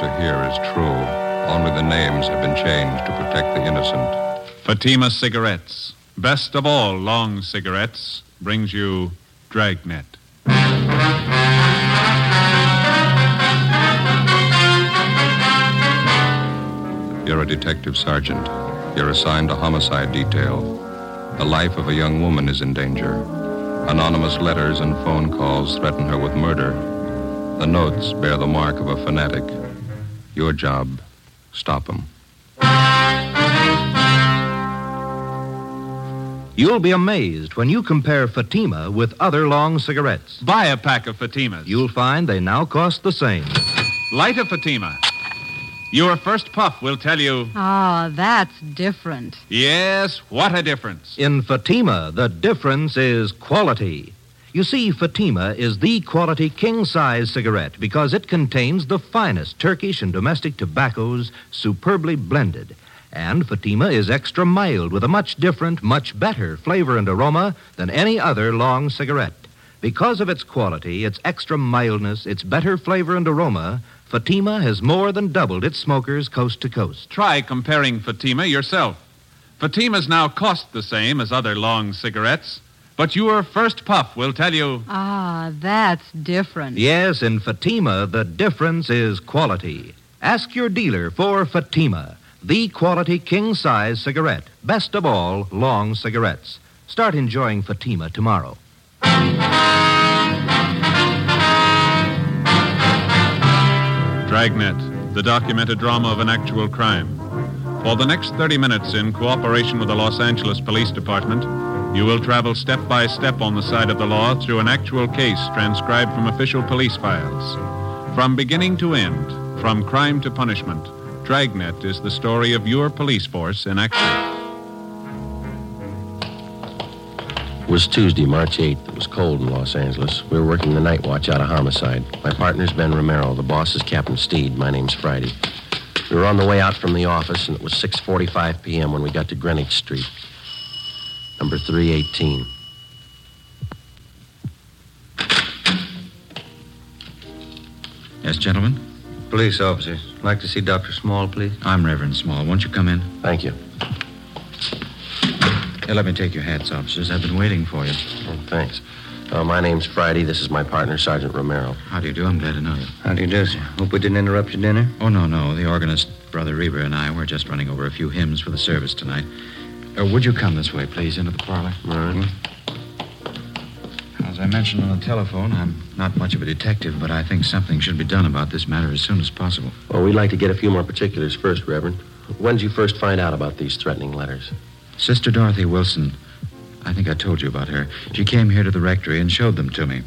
to hear is true. Only the names have been changed to protect the innocent. Fatima Cigarettes, best of all long cigarettes, brings you Dragnet. You're a detective sergeant. You're assigned a homicide detail. The life of a young woman is in danger. Anonymous letters and phone calls threaten her with murder. The notes bear the mark of a fanatic. Your job, stop them. You'll be amazed when you compare Fatima with other long cigarettes. Buy a pack of Fatimas. You'll find they now cost the same. Light a Fatima. Your first puff will tell you, Ah, that's different. yes, what a difference. In Fatima, the difference is quality. You see, Fatima is the quality king size cigarette because it contains the finest Turkish and domestic tobaccos superbly blended. And Fatima is extra mild with a much different, much better flavor and aroma than any other long cigarette. Because of its quality, its extra mildness, its better flavor and aroma, Fatima has more than doubled its smokers coast to coast. Try comparing Fatima yourself. Fatimas now cost the same as other long cigarettes, but your first puff will tell you, Ah, that's different. Yes, in Fatima, the difference is quality. Ask your dealer for Fatima, the quality king size cigarette. Best of all, long cigarettes. Start enjoying Fatima tomorrow. Dragnet, the documented drama of an actual crime. For the next 30 minutes, in cooperation with the Los Angeles Police Department, you will travel step by step on the side of the law through an actual case transcribed from official police files. From beginning to end, from crime to punishment, Dragnet is the story of your police force in action. It was Tuesday, March 8th. It was cold in Los Angeles. We were working the night watch out of homicide. My partner's Ben Romero. The boss is Captain Steed. My name's Friday. We were on the way out from the office, and it was 6.45 p.m. when we got to Greenwich Street. Number 318. Yes, gentlemen? Police officers. Like to see Dr. Small, please. I'm Reverend Small. Won't you come in? Thank you. Here, let me take your hats, officers. I've been waiting for you. Oh, thanks. Uh, my name's Friday. This is my partner, Sergeant Romero. How do you do? I'm glad to know you. How do you do, sir? Hope we didn't interrupt your dinner. Oh, no, no. The organist, Brother Reber, and I were just running over a few hymns for the service tonight. Uh, would you come this way, please, into the parlor? All right. As I mentioned on the telephone, I'm not much of a detective, but I think something should be done about this matter as soon as possible. Well, we'd like to get a few more particulars first, Reverend. When did you first find out about these threatening letters? Sister Dorothy Wilson, I think I told you about her. She came here to the rectory and showed them to me.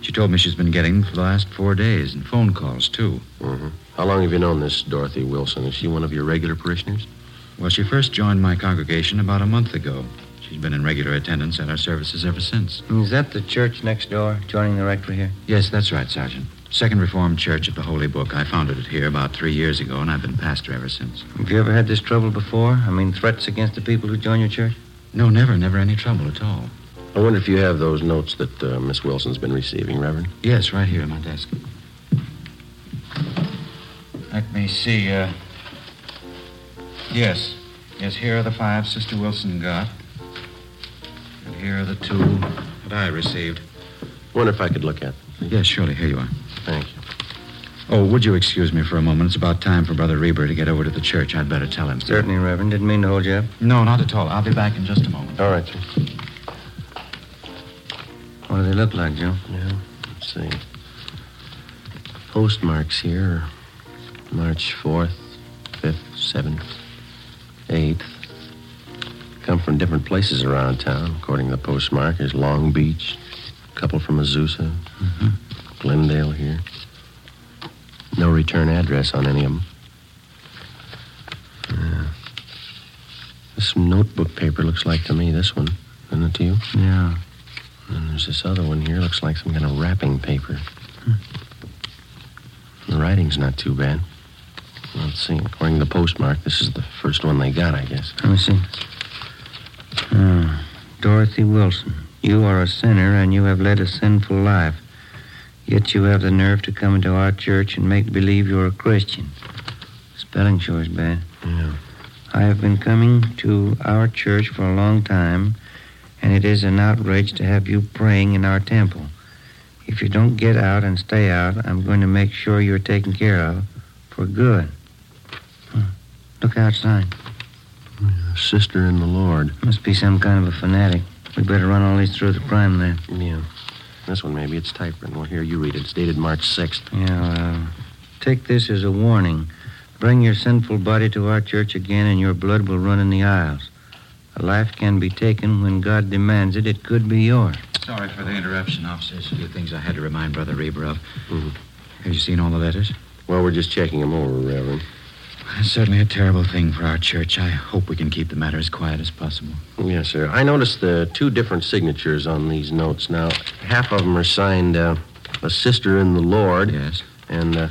She told me she's been getting them for the last four days, and phone calls, too. Mm-hmm. How long have you known this Dorothy Wilson? Is she one of your regular parishioners? Well, she first joined my congregation about a month ago. She's been in regular attendance at our services ever since. Is that the church next door, joining the rectory here? Yes, that's right, Sergeant. Second Reformed Church of the Holy Book. I founded it here about three years ago, and I've been pastor ever since. Have you ever had this trouble before? I mean, threats against the people who join your church? No, never, never any trouble at all. I wonder if you have those notes that uh, Miss Wilson's been receiving, Reverend. Yes, right here at my desk. Let me see. Uh, yes. Yes, here are the five Sister Wilson got. And here are the two that I received. wonder if I could look at them. Yes, surely. Here you are. Thank you. Oh, would you excuse me for a moment? It's about time for Brother Reber to get over to the church. I'd better tell him. Certainly, Reverend. Didn't mean to hold you up. No, not at all. I'll be back in just a moment. All right, sir. What do they look like, Joe? Yeah, let's see. Postmarks here March 4th, 5th, 7th, 8th, Come from different places around town, according to the postmark. There's Long Beach, a couple from Azusa, mm-hmm. Glendale here. No return address on any of them. Yeah. This notebook paper looks like to me this one. Isn't it to you? Yeah. And there's this other one here. Looks like some kind of wrapping paper. Hmm. The writing's not too bad. Let's see. According to the postmark, this is the first one they got, I guess. Let me see. Ah, Dorothy Wilson, you are a sinner and you have led a sinful life. Yet you have the nerve to come into our church and make believe you're a Christian. Spelling sure is bad. Yeah. I have been coming to our church for a long time, and it is an outrage to have you praying in our temple. If you don't get out and stay out, I'm going to make sure you're taken care of for good. Look outside. Sister in the Lord. Must be some kind of a fanatic. We better run all these through the crime lab. Yeah. This one, maybe. It's typewritten. Well, here, you read it. It's dated March 6th. Yeah, uh, take this as a warning. Bring your sinful body to our church again, and your blood will run in the aisles. A life can be taken when God demands it. It could be yours. Sorry for the interruption, officers. A few things I had to remind Brother Reber of. Mhm. Have you seen all the letters? Well, we're just checking them over, Reverend. It's certainly a terrible thing for our church. I hope we can keep the matter as quiet as possible. Yes, sir. I noticed the two different signatures on these notes. Now, half of them are signed uh, a sister in the Lord, Yes. and uh,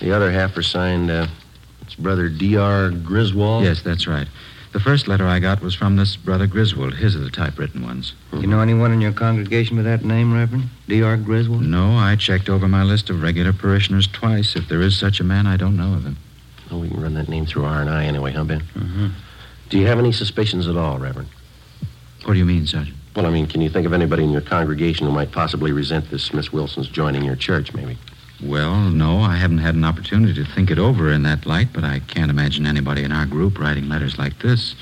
the other half are signed uh, it's Brother D.R. Griswold. Yes, that's right. The first letter I got was from this Brother Griswold. His are the typewritten ones. You know anyone in your congregation with that name, Reverend? D.R. Griswold? No, I checked over my list of regular parishioners twice. If there is such a man, I don't know of him. Well, we can run that name through R&I anyway, huh, Ben? Mm-hmm. Do you have any suspicions at all, Reverend? What do you mean, Sergeant? Well, I mean, can you think of anybody in your congregation who might possibly resent this Miss Wilson's joining your church, maybe? Well, no, I haven't had an opportunity to think it over in that light, but I can't imagine anybody in our group writing letters like this.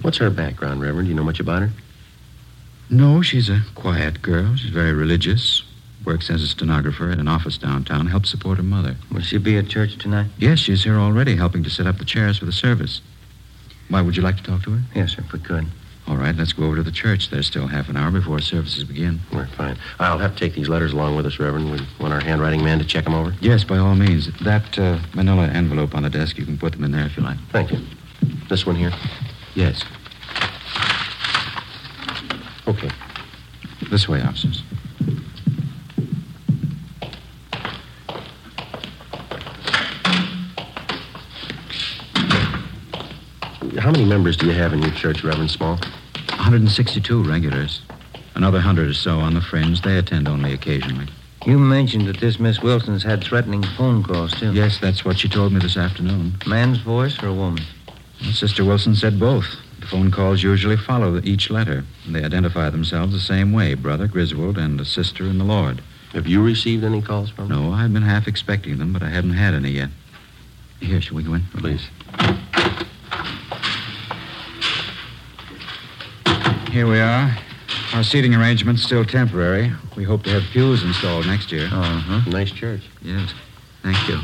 What's her background, Reverend? Do you know much about her? No, she's a quiet girl. She's very religious. Works as a stenographer at an office downtown. Helps support her mother. Will she be at church tonight? Yes, she's here already, helping to set up the chairs for the service. Why, would you like to talk to her? Yes, sir, if we could. All right, let's go over to the church. There's still half an hour before services begin. We're fine. I'll have to take these letters along with us, Reverend. We want our handwriting man to check them over. Yes, by all means. That uh, manila envelope on the desk, you can put them in there if you like. Thank you. This one here? Yes. Okay. This way, officers. How many members do you have in your church, Reverend Small? 162 regulars. Another hundred or so on the fringe. They attend only occasionally. You mentioned that this Miss Wilson's had threatening phone calls, too. Yes, that's what she told me this afternoon. Man's voice or a woman? Well, Sister Wilson said both. The phone calls usually follow each letter. They identify themselves the same way Brother Griswold and a sister in the Lord. Have you received any calls from her? No, I've been half expecting them, but I haven't had any yet. Here, shall we go in? Please. Here we are. Our seating arrangement's still temporary. We hope to have pews installed next year. Uh-huh. Nice church. Yes. Thank you.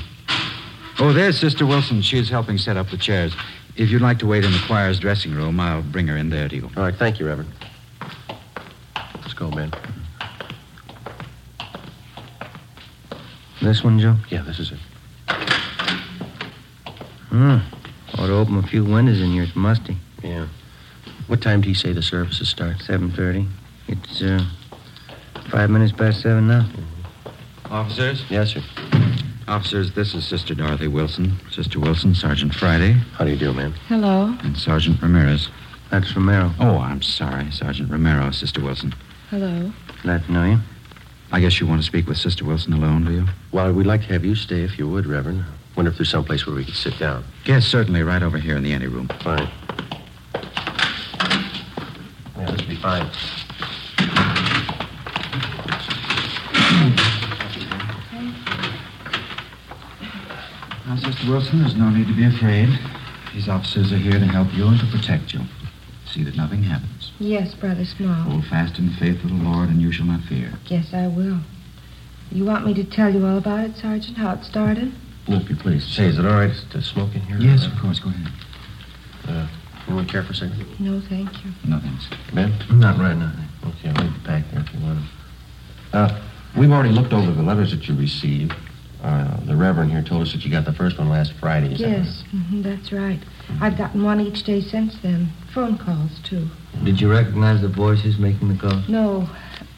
Oh, there's Sister Wilson. She's helping set up the chairs. If you'd like to wait in the choir's dressing room, I'll bring her in there to you. All right, thank you, Reverend. Let's go, Ben. This one, Joe? Yeah, this is it. Hmm. Ought to open a few windows in here. It's musty. Yeah. What time do you say the services start? 7.30. It's, uh, five minutes past seven now. Officers? Yes, sir. Officers, this is Sister Dorothy Wilson. Sister Wilson, Sergeant Friday, How do you do, ma'am? Hello. and Sergeant Ramirez. That's Romero. Oh, I'm sorry, Sergeant Romero, Sister Wilson. Hello. Glad to know you. I guess you want to speak with Sister Wilson alone, do you? Well, we'd like to have you stay if you would, Reverend. Wonder if there's someplace where we could sit down. Yes, certainly, right over here in the anteroom. Fine. Fine. Now, Sister Wilson, there's no need to be afraid. These officers are here to help you and to protect you. See that nothing happens. Yes, Brother Small. Hold fast in the faith of the Lord, and you shall not fear. Yes, I will. You want me to tell you all about it, Sergeant, how it started? If you please. Say, is it all right to smoke in here? Yes, of course. Go ahead. Uh, Anyone care for a cigarette? No, thank you. No, thanks. Ben? Not right now. Okay, I'll leave the pack there if you want 'em. Uh, we've already looked over the letters that you received. Uh, the Reverend here told us that you got the first one last Friday. Is that Yes, hmm that's right. I've gotten one each day since then. Phone calls, too. Did you recognize the voices making the calls? No,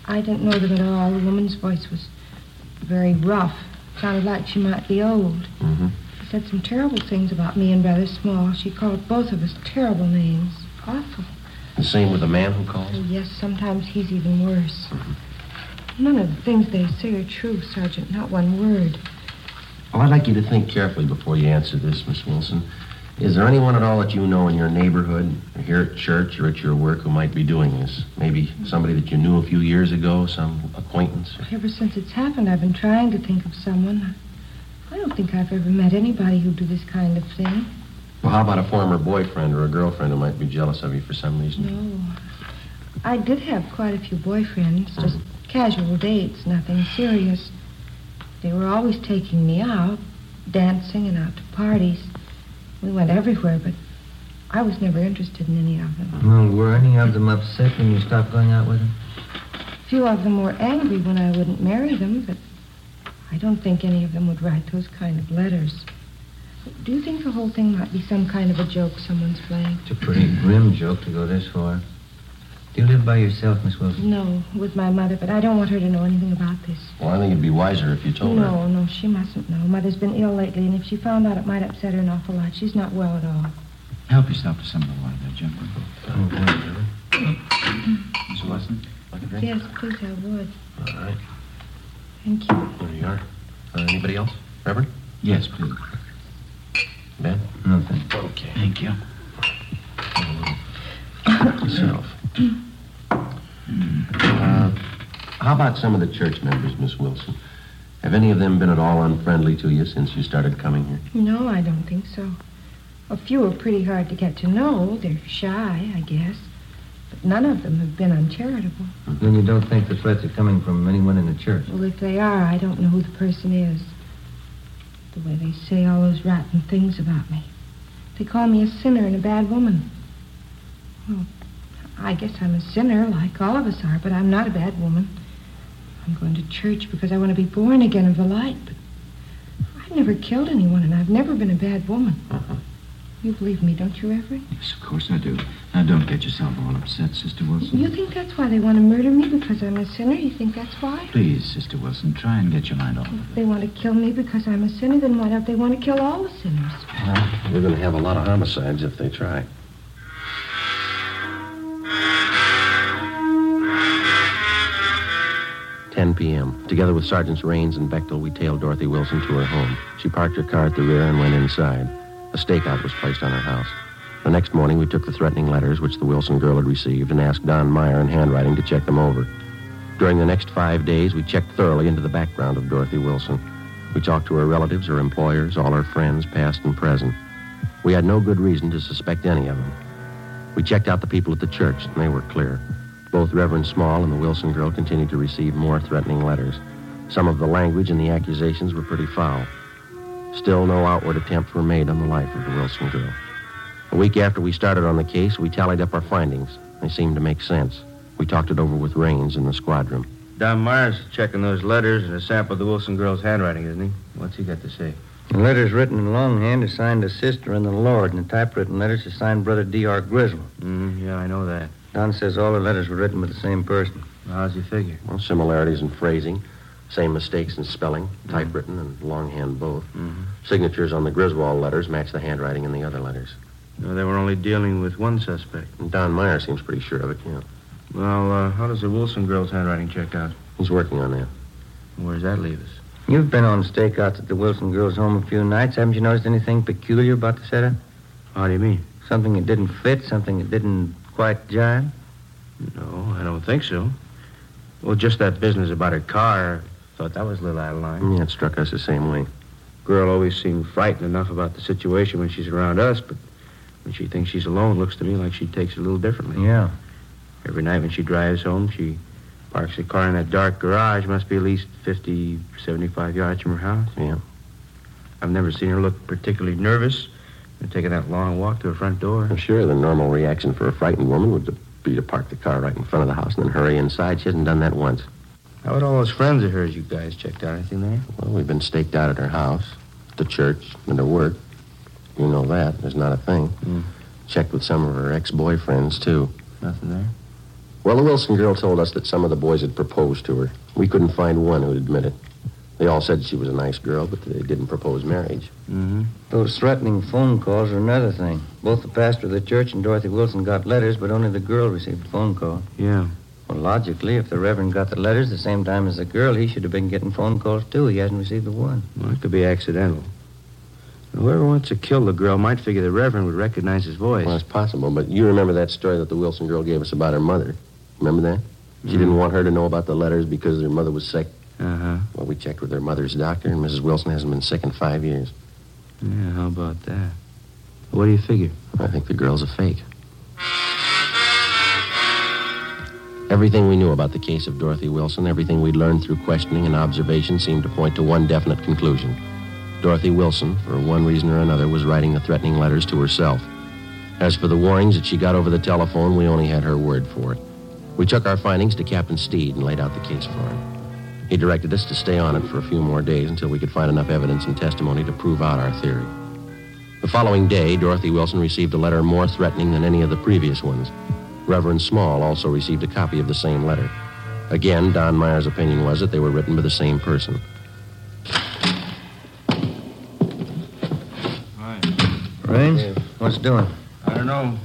I didn't know them at all. The woman's voice was very rough. Sounded like she might be old. Mm-hmm. Said some terrible things about me and Brother Small. She called both of us terrible names. Awful. The same with the man who called? Oh, yes, sometimes he's even worse. None of the things they say are true, Sergeant. Not one word. Well, I'd like you to think carefully before you answer this, Miss Wilson. Is there anyone at all that you know in your neighborhood, or here at church, or at your work who might be doing this? Maybe somebody that you knew a few years ago, some acquaintance? Ever since it's happened, I've been trying to think of someone. I don't think I've ever met anybody who'd do this kind of thing. Well, how about a former boyfriend or a girlfriend who might be jealous of you for some reason? No. I did have quite a few boyfriends, hmm. just casual dates, nothing serious. They were always taking me out, dancing and out to parties. We went everywhere, but I was never interested in any of them. Well, were any of them upset when you stopped going out with them? A few of them were angry when I wouldn't marry them, but I don't think any of them would write those kind of letters. Do you think the whole thing might be some kind of a joke someone's playing? It's a pretty grim joke to go this far. Do you live by yourself, Miss Wilson? No, with my mother, but I don't want her to know anything about this. Well, I think it'd be wiser if you told her. No, no, she mustn't know. Mother's been ill lately, and if she found out, it might upset her an awful lot. She's not well at all. Help yourself to some of the water there, oh, oh, gentlemen. Miss Wilson? Like a drink? Yes, please, I would. All right. Thank you. There you are. Uh, anybody else? Reverend? Yes, please. Ben? Nothing. Okay. Thank you. Yourself. Uh, how about some of the church members, Miss Wilson? Have any of them been at all unfriendly to you since you started coming here? No, I don't think so. A few are pretty hard to get to know. They're shy, I guess. But none of them have been uncharitable. Then you don't think the threats are coming from anyone in the church? Well, if they are, I don't know who the person is. The way they say all those rotten things about me. They call me a sinner and a bad woman. Well, I guess I'm a sinner, like all of us are, but I'm not a bad woman. I'm going to church because I want to be born again of the light, but I've never killed anyone, and I've never been a bad woman. Uh-huh. You believe me, don't you, Reverend? Yes, of course I do. Now, don't get yourself all upset, Sister Wilson. You think that's why they want to murder me, because I'm a sinner? You think that's why? Please, Sister Wilson, try and get your mind off of If they want to kill me because I'm a sinner, then why don't they want to kill all the sinners? Well, we're going to have a lot of homicides if they try. Ten p.m. Together with Sergeants Raines and Bechtel, we tailed Dorothy Wilson to her home. She parked her car at the rear and went inside. A stakeout was placed on her house. The next morning, we took the threatening letters which the Wilson girl had received and asked Don Meyer in handwriting to check them over. During the next five days, we checked thoroughly into the background of Dorothy Wilson. We talked to her relatives, her employers, all her friends, past and present. We had no good reason to suspect any of them. We checked out the people at the church, and they were clear. Both Reverend Small and the Wilson girl continued to receive more threatening letters. Some of the language and the accusations were pretty foul. Still, no outward attempts were made on the life of the Wilson girl. A week after we started on the case, we tallied up our findings. They seemed to make sense. We talked it over with Raines in the squad room. Don Meyer's checking those letters and a sample of the Wilson girl's handwriting, isn't he? What's he got to say? The letters written in longhand are signed a sister in the Lord, and the typewritten letters are signed Brother D.R. Griswold. Mm, yeah, I know that. Don says all the letters were written by the same person. How's he figure? Well, similarities in phrasing, same mistakes in spelling, typewritten and longhand both. Mm-hmm. Signatures on the Griswold letters match the handwriting in the other letters. No, they were only dealing with one suspect. And Don Meyer seems pretty sure of it, yeah. Well, uh, how does the Wilson girl's handwriting check out? He's working on that. Where does that leave us? You've been on stakeouts at the Wilson girl's home a few nights. Haven't you noticed anything peculiar about the setup? How do you mean? Something that didn't fit, something that didn't quite jive? No, I don't think so. Well, just that business about her car. I thought that was a little out of line. Yeah, it struck us the same way. Girl always seemed frightened enough about the situation when she's around us, but when she thinks she's alone, looks to me like she takes it a little differently. Yeah. Every night when she drives home, she parks the car in that dark garage. Must be at least 50, 75 yards from her house. Yeah. I've never seen her look particularly nervous, You're taking that long walk to her front door. I'm sure the normal reaction for a frightened woman would be to park the car right in front of the house and then hurry inside. She hasn't done that once. How about all those friends of hers you guys checked out? Anything there? Well, we've been staked out at her house, the church, and her work. You know that. There's not a thing. Hmm. Checked with some of her ex-boyfriends, too. Nothing there? Well, the Wilson girl told us that some of the boys had proposed to her. We couldn't find one who'd admit it. They all said she was a nice girl, but they didn't propose marriage. Mm-hmm. Those threatening phone calls are another thing. Both the pastor of the church and Dorothy Wilson got letters, but only the girl received a phone call. Yeah. Well, logically, if the Reverend got the letters the same time as the girl, he should have been getting phone calls, too. He hasn't received a one. Well, it could be accidental. Whoever wants to kill the girl might figure the Reverend would recognize his voice. Well, it's possible, but you remember that story that the Wilson girl gave us about her mother. Remember that? She didn't want her to know about the letters because her mother was sick. Uh-huh. Well, we checked with her mother's doctor, and Mrs. Wilson hasn't been sick in five years. Yeah, how about that? What do you figure? I think the girl's a fake. Everything we knew about the case of Dorothy Wilson, everything we'd learned through questioning and observation seemed to point to one definite conclusion. Dorothy Wilson, for one reason or another, was writing the threatening letters to herself. As for the warnings that she got over the telephone, we only had her word for it. We took our findings to Captain Steed and laid out the case for him. He directed us to stay on it for a few more days until we could find enough evidence and testimony to prove out our theory. The following day, Dorothy Wilson received a letter more threatening than any of the previous ones. Reverend Small also received a copy of the same letter. Again, Don Meyer's opinion was that they were written by the same person. Raines? What's doing? I don't know.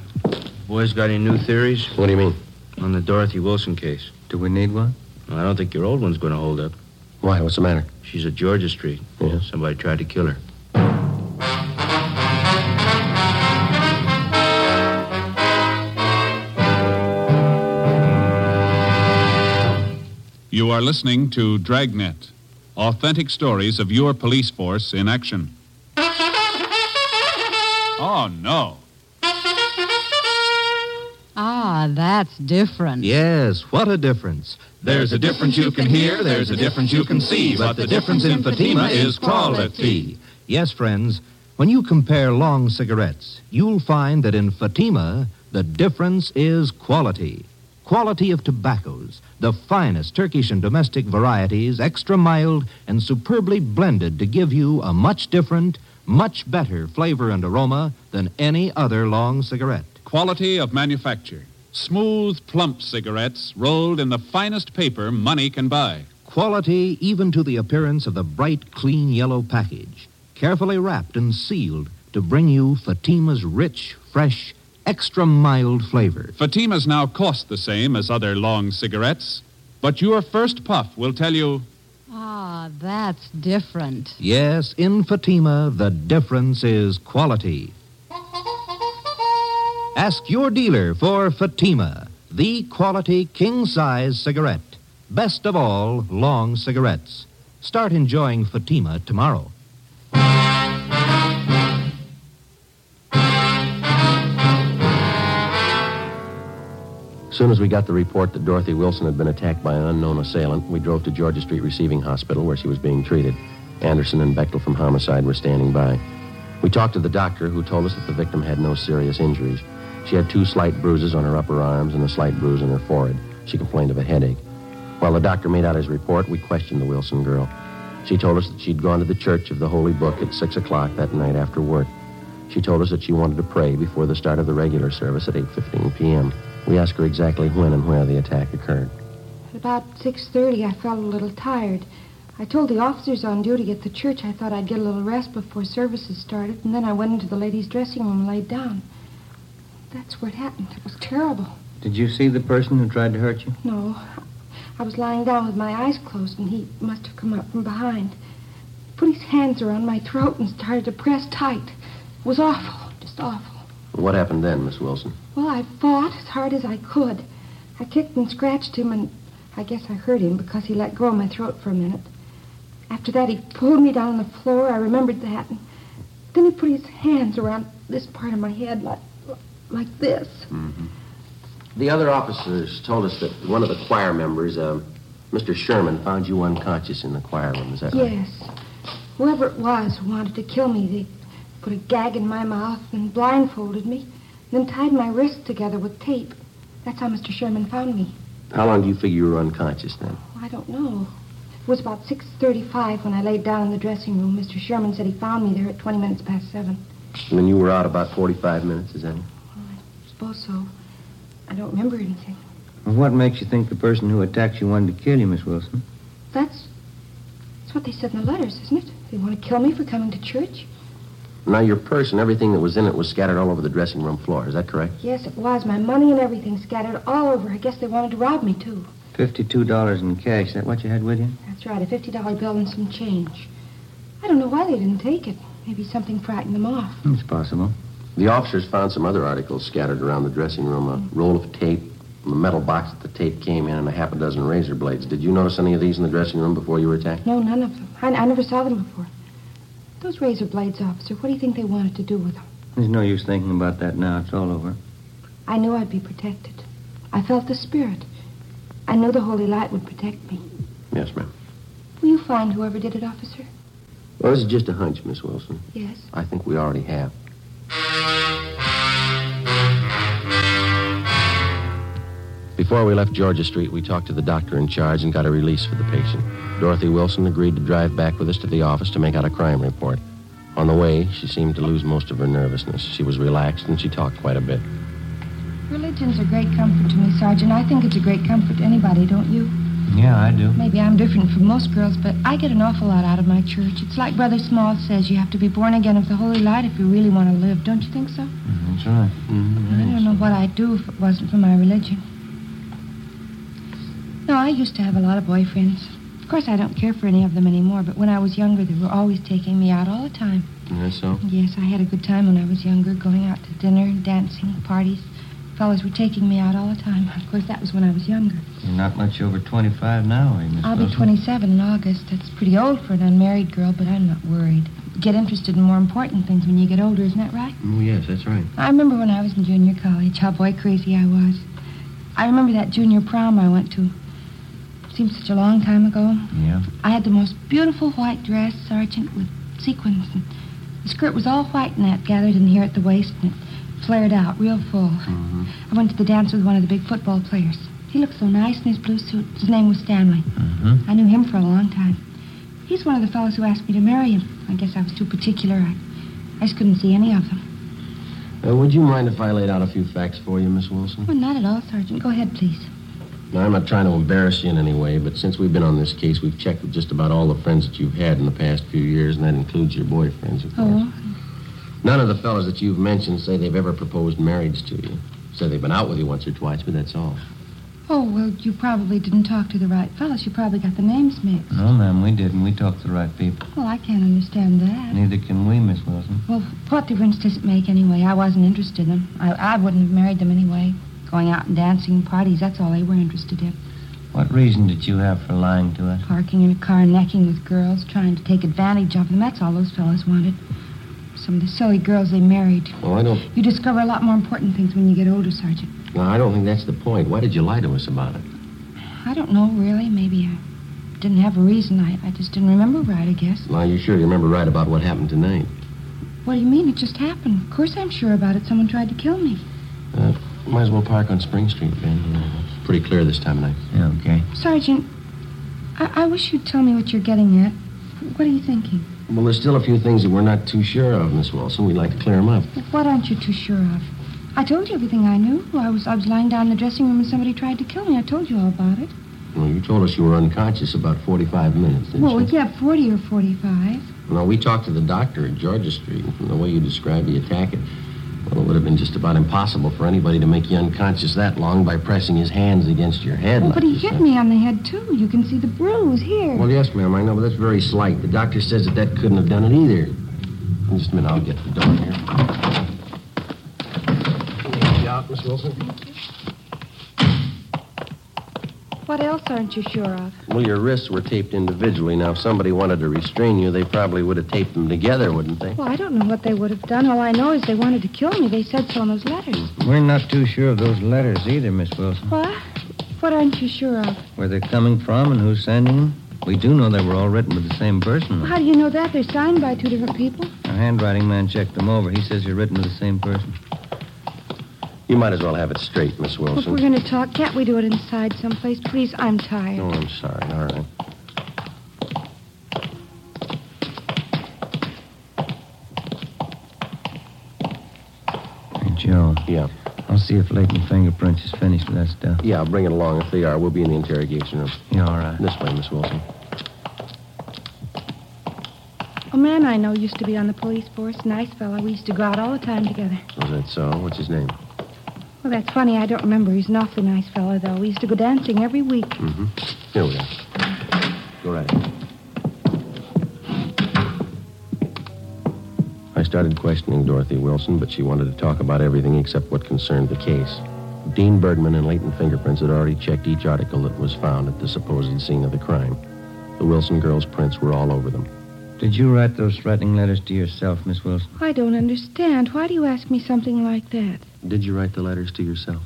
Boys got any new theories? What do you mean? On the Dorothy Wilson case. Do we need one? Well, I don't think your old one's going to hold up. Why? What's the matter? She's at Georgia Street. Yeah. Somebody tried to kill her. You are listening to Dragnet, authentic stories of your police force in action. Oh, no. Ah, that's different. Yes, what a difference. There's a difference you can hear, there's a difference you can see, but the difference in Fatima is quality. Yes, friends, when you compare long cigarettes, you'll find that in Fatima, the difference is quality. Quality of tobaccos, the finest Turkish and domestic varieties, extra mild and superbly blended to give you a much different, much better flavor and aroma than any other long cigarette. Quality of manufacture. Smooth, plump cigarettes rolled in the finest paper money can buy. Quality even to the appearance of the bright, clean yellow package, carefully wrapped and sealed to bring you Fatima's rich, fresh, extra mild flavor. Fatimas now cost the same as other long cigarettes, but your first puff will tell you Ah, that's different. Yes, in Fatima, the difference is quality. Ask your dealer for Fatima, the quality king size cigarette. Best of all, long cigarettes. Start enjoying Fatima tomorrow. Soon as we got the report that Dorothy Wilson had been attacked by an unknown assailant, we drove to Georgia Street Receiving Hospital where she was being treated. Anderson and Bechtel from Homicide were standing by. We talked to the doctor who told us that the victim had no serious injuries. She had two slight bruises on her upper arms and a slight bruise on her forehead. She complained of a headache. While the doctor made out his report, we questioned the Wilson girl. She told us that she'd gone to the Church of the Holy Book at 6 o'clock that night after work. She told us that she wanted to pray before the start of the regular service at 8.15 p.m. We asked her exactly when and where the attack occurred. At about 6.30, I felt a little tired. I told the officers on duty at the church I thought I'd get a little rest before services started, and then I went into the ladies' dressing room and laid down. That's where it happened. It was terrible. Did you see the person who tried to hurt you? No. I was lying down with my eyes closed, and he must have come up from behind. Put his hands around my throat and started to press tight. It was awful, just awful. What happened then, Miss Wilson? Well, I fought as hard as I could. I kicked and scratched him, and I guess I hurt him because he let go of my throat for a minute. After that, he pulled me down on the floor. I remembered that. And then he put his hands around this part of my head like, like this. Mm-hmm. The other officers told us that one of the choir members, uh, Mr. Sherman, found you unconscious in the choir room. Is that right? Yes. Whoever it was who wanted to kill me, they, put a gag in my mouth, and blindfolded me, then tied my wrists together with tape. That's how Mr. Sherman found me. How long do you figure you were unconscious then? I don't know. It was about 6.35 when I laid down in the dressing room. Mr. Sherman said he found me there at 20 minutes past 7. And then you were out about 45 minutes, is that it? I suppose so. I don't remember anything. Well, what makes you think the person who attacked you wanted to kill you, Miss Wilson? That's... That's what they said in the letters, isn't it? They want to kill me for coming to church? Now, your purse and everything that was in it was scattered all over the dressing room floor. Is that correct? Yes, it was. My money and everything scattered all over. I guess they wanted to rob me, too. Fifty-two dollars in cash. Is that what you had with you? That's right, a $50 bill and some change. I don't know why they didn't take it. Maybe something frightened them off. It's possible. The officers found some other articles scattered around the dressing room a mm. roll of tape, a metal box that the tape came in, and a half a dozen razor blades. Did you notice any of these in the dressing room before you were attacked? No, none of them. I, I never saw them before. Those razor blades, officer, what do you think they wanted to do with them? There's no use thinking about that now. It's all over. I knew I'd be protected. I felt the spirit. I knew the holy light would protect me. Yes, ma'am. Will you find whoever did it, officer? Well, this is just a hunch, Miss Wilson. Yes. I think we already have. Before we left Georgia Street, we talked to the doctor in charge and got a release for the patient. Dorothy Wilson agreed to drive back with us to the office to make out a crime report. On the way, she seemed to lose most of her nervousness. She was relaxed and she talked quite a bit. Religion's a great comfort to me, Sergeant. I think it's a great comfort to anybody, don't you? Yeah, I do. Maybe I'm different from most girls, but I get an awful lot out of my church. It's like Brother Small says, you have to be born again of the holy light if you really want to live. Don't you think so? Mm, that's right. I don't know what I'd do if it wasn't for my religion. No, I used to have a lot of boyfriends. Of course, I don't care for any of them anymore, but when I was younger, they were always taking me out all the time. That so? Yes, I had a good time when I was younger, going out to dinner, dancing, parties. Fellows were taking me out all the time. Of course, that was when I was younger. You're not much over 25 now, are you, Miss I'll be 27 in August. That's pretty old for an unmarried girl, but I'm not worried. Get interested in more important things when you get older, isn't that right? Oh, yes, that's right. I remember when I was in junior college, how boy crazy I was. I remember that junior prom I went to. Seems such a long time ago. Yeah. I had the most beautiful white dress, Sergeant, with sequins. And the skirt was all white and that gathered in here at the waist, and it flared out real full. Mm-hmm. I went to the dance with one of the big football players. He looked so nice in his blue suit. His name was Stanley. Mm-hmm. I knew him for a long time. He's one of the fellows who asked me to marry him. I guess I was too particular. I, I just couldn't see any of them. Uh, would you mind if I laid out a few facts for you, Miss Wilson? Well, not at all, Sergeant. Go ahead, please. Now, I'm not trying to embarrass you in any way, but since we've been on this case, we've checked with just about all the friends that you've had in the past few years, and that includes your boyfriends, of course. Oh, None of the fellows that you've mentioned say they've ever proposed marriage to you. Say they've been out with you once or twice, but that's all. oh, well, you probably didn't talk to the right fellows. You probably got the names mixed. No, ma'am, we didn't. We talked to the right people. Well, I can't understand that. Neither can we, Miss Wilson. Well, what difference does it make anyway? I wasn't interested in them. I, I wouldn't have married them anyway. Going out and dancing, parties, that's all they were interested in. What reason did you have for lying to us? Parking in a car, necking with girls, trying to take advantage of them. That's all those fellows wanted. Some of the silly girls they married. Well, I don't. You discover a lot more important things when you get older, Sergeant. No, I don't think that's the point. Why did you lie to us about it? I don't know, really. Maybe I didn't have a reason. I, I just didn't remember right, I guess. Now, you sure you remember right about what happened tonight? What do you mean? It just happened. Of course I'm sure about it. Someone tried to kill me. Uh, might as well park on Spring Street, Ben. You know, it's pretty clear this time of night. Yeah, okay. Sergeant, I, I wish you'd tell me what you're getting at. What are you thinking? Well, there's still a few things that we're not too sure of, Miss Wilson. We'd like to clear them up. What aren't you too sure of? I told you everything I knew. I was I was lying down in the dressing room and somebody tried to kill me. I told you all about it. Well, you told us you were unconscious about 45 minutes, didn't Well, you? yeah, 40 or 45. No, we talked to the doctor at Georgia Street, and from the way you described the attack, it, well, it would have been just about impossible for anybody to make you unconscious that long by pressing his hands against your head. Like but he hit said. me on the head, too. You can see the bruise here. Well, yes, ma'am, I know, but that's very slight. The doctor says that that couldn't have done it either. In just a minute, I'll get the door here. Can you help me out, Miss Wilson? What else aren't you sure of? Well, your wrists were taped individually. Now, if somebody wanted to restrain you, they probably would have taped them together, wouldn't they? Well, I don't know what they would have done. All I know is they wanted to kill me. They said so in those letters. Mm-hmm. We're not too sure of those letters either, Miss Wilson. What? What aren't you sure of? Where they're coming from and who's sending them. We do know they were all written by the same person. How do you know that? They're signed by two different people. Our handwriting man checked them over. He says you're written by the same person. You might as well have it straight, Miss If Wilson. we're going to talk, can't we do it inside someplace? Please, I'm tired. Oh, I'm sorry. All right. Hey, Joe. Yeah. I'll see if Latent Fingerprints is finished with that stuff. Yeah, I'll bring it along if they are. We'll be in the interrogation room. Yeah, all right. This way, Miss Wilson. A man I know used to be on the police force. Nice fellow. We used to go out all the time together. Is that so? What's his name? Well, that's funny. I don't remember. He's an awfully nice fellow, though. We used to go dancing every week. Mm-hmm. Here we are. Go right ahead. I started questioning Dorothy Wilson, but she wanted to talk about everything except what concerned the case. Dean Bergman and Latent Fingerprints had already checked each article that was found at the supposed scene of the crime. The Wilson girls' prints were all over them. Did you write those threatening letters to yourself, Miss Wilson? I don't understand. Why do you ask me something like that? Did you write the letters to yourself?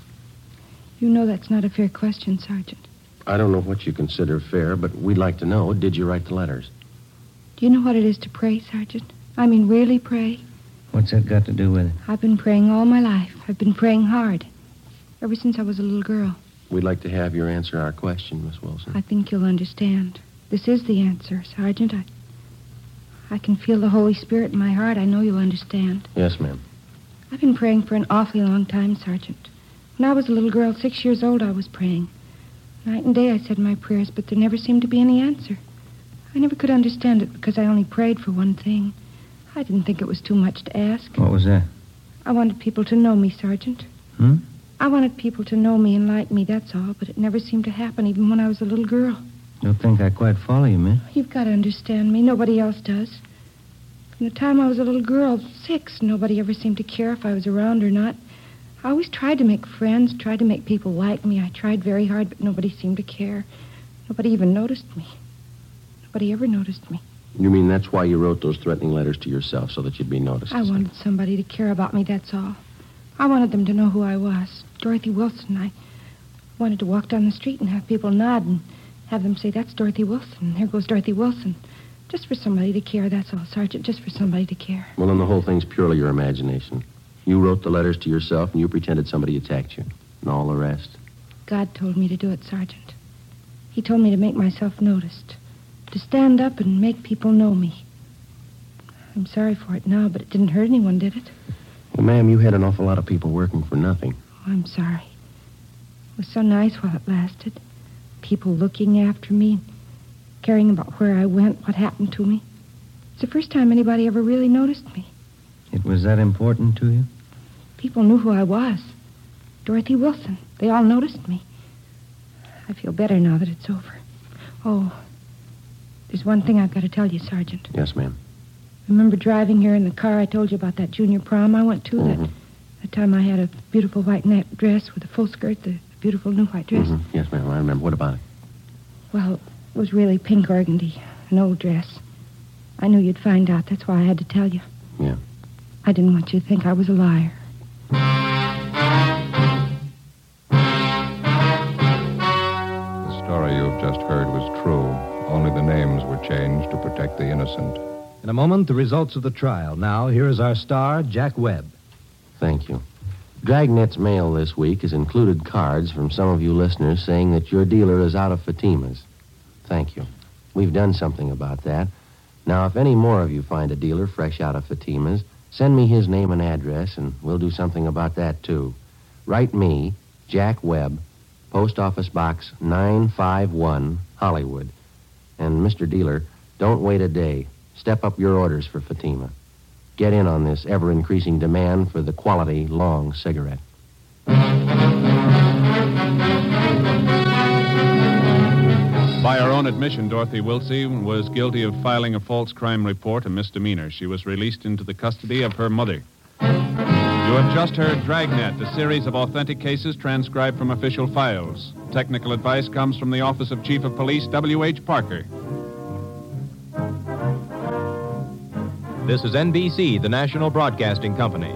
You know that's not a fair question, Sergeant. I don't know what you consider fair, but we'd like to know did you write the letters? Do you know what it is to pray, Sergeant? I mean, really pray? What's that got to do with it? I've been praying all my life. I've been praying hard. Ever since I was a little girl. We'd like to have your answer our question, Miss Wilson. I think you'll understand. This is the answer, Sergeant. I, I can feel the Holy Spirit in my heart. I know you'll understand. Yes, ma'am. I've been praying for an awfully long time, Sergeant. When I was a little girl, six years old, I was praying. Night and day I said my prayers, but there never seemed to be any answer. I never could understand it because I only prayed for one thing. I didn't think it was too much to ask. What was that? I wanted people to know me, Sergeant. Hmm? I wanted people to know me and like me, that's all, but it never seemed to happen, even when I was a little girl. Don't think I quite follow you, miss. You've got to understand me. Nobody else does. From the time I was a little girl, six, nobody ever seemed to care if I was around or not. I always tried to make friends, tried to make people like me. I tried very hard, but nobody seemed to care. Nobody even noticed me. Nobody ever noticed me. You mean that's why you wrote those threatening letters to yourself, so that you'd be noticed? I wanted somebody to care about me, that's all. I wanted them to know who I was. Dorothy Wilson. I wanted to walk down the street and have people nod and have them say, That's Dorothy Wilson. There goes Dorothy Wilson. Just for somebody to care, that's all, Sergeant. Just for somebody to care. Well, then the whole thing's purely your imagination. You wrote the letters to yourself, and you pretended somebody attacked you. And all the rest. God told me to do it, Sergeant. He told me to make myself noticed, to stand up and make people know me. I'm sorry for it now, but it didn't hurt anyone, did it? Well, ma'am, you had an awful lot of people working for nothing. Oh, I'm sorry. It was so nice while it lasted. People looking after me, caring about where I went, what happened to me. It's the first time anybody ever really noticed me. It was that important to you? People knew who I was. Dorothy Wilson. They all noticed me. I feel better now that it's over. Oh, there's one thing I've got to tell you, Sergeant. Yes, ma'am. Remember driving here in the car I told you about that junior prom I went to? Mhm. That, that time I had a beautiful white net dress with a full skirt, the beautiful new white dress. Mhm. Yes, ma'am, I remember. What about it? Well, it was really pink organdy, an old dress. I knew you'd find out. That's why I had to tell you. Yeah. I didn't want you to think I was a liar. The story you've just heard was true. Only the names were changed to protect the innocent. In a moment, the results of the trial. Now, here is our star, Jack Webb. Thank you. Dragnet's mail this week has included cards from some of you listeners saying that your dealer is out of Fatimas. Thank you. We've done something about that. Now, if any more of you find a dealer fresh out of Fatimas, send me his name and address, and we'll do something about that, too. Write me, Jack Webb, Post Office Box 951, Hollywood. And, Mr. Dealer, don't wait a day. Step up your orders for Fatima. Get in on this ever increasing demand for the quality long cigarette. Own admission, Dorothy Wilson was guilty of filing a false crime report, a misdemeanor. She was released into the custody of her mother. You have just heard Dragnet, a series of authentic cases transcribed from official files. Technical advice comes from the Office of Chief of Police W.H. Parker. This is NBC, the national broadcasting company.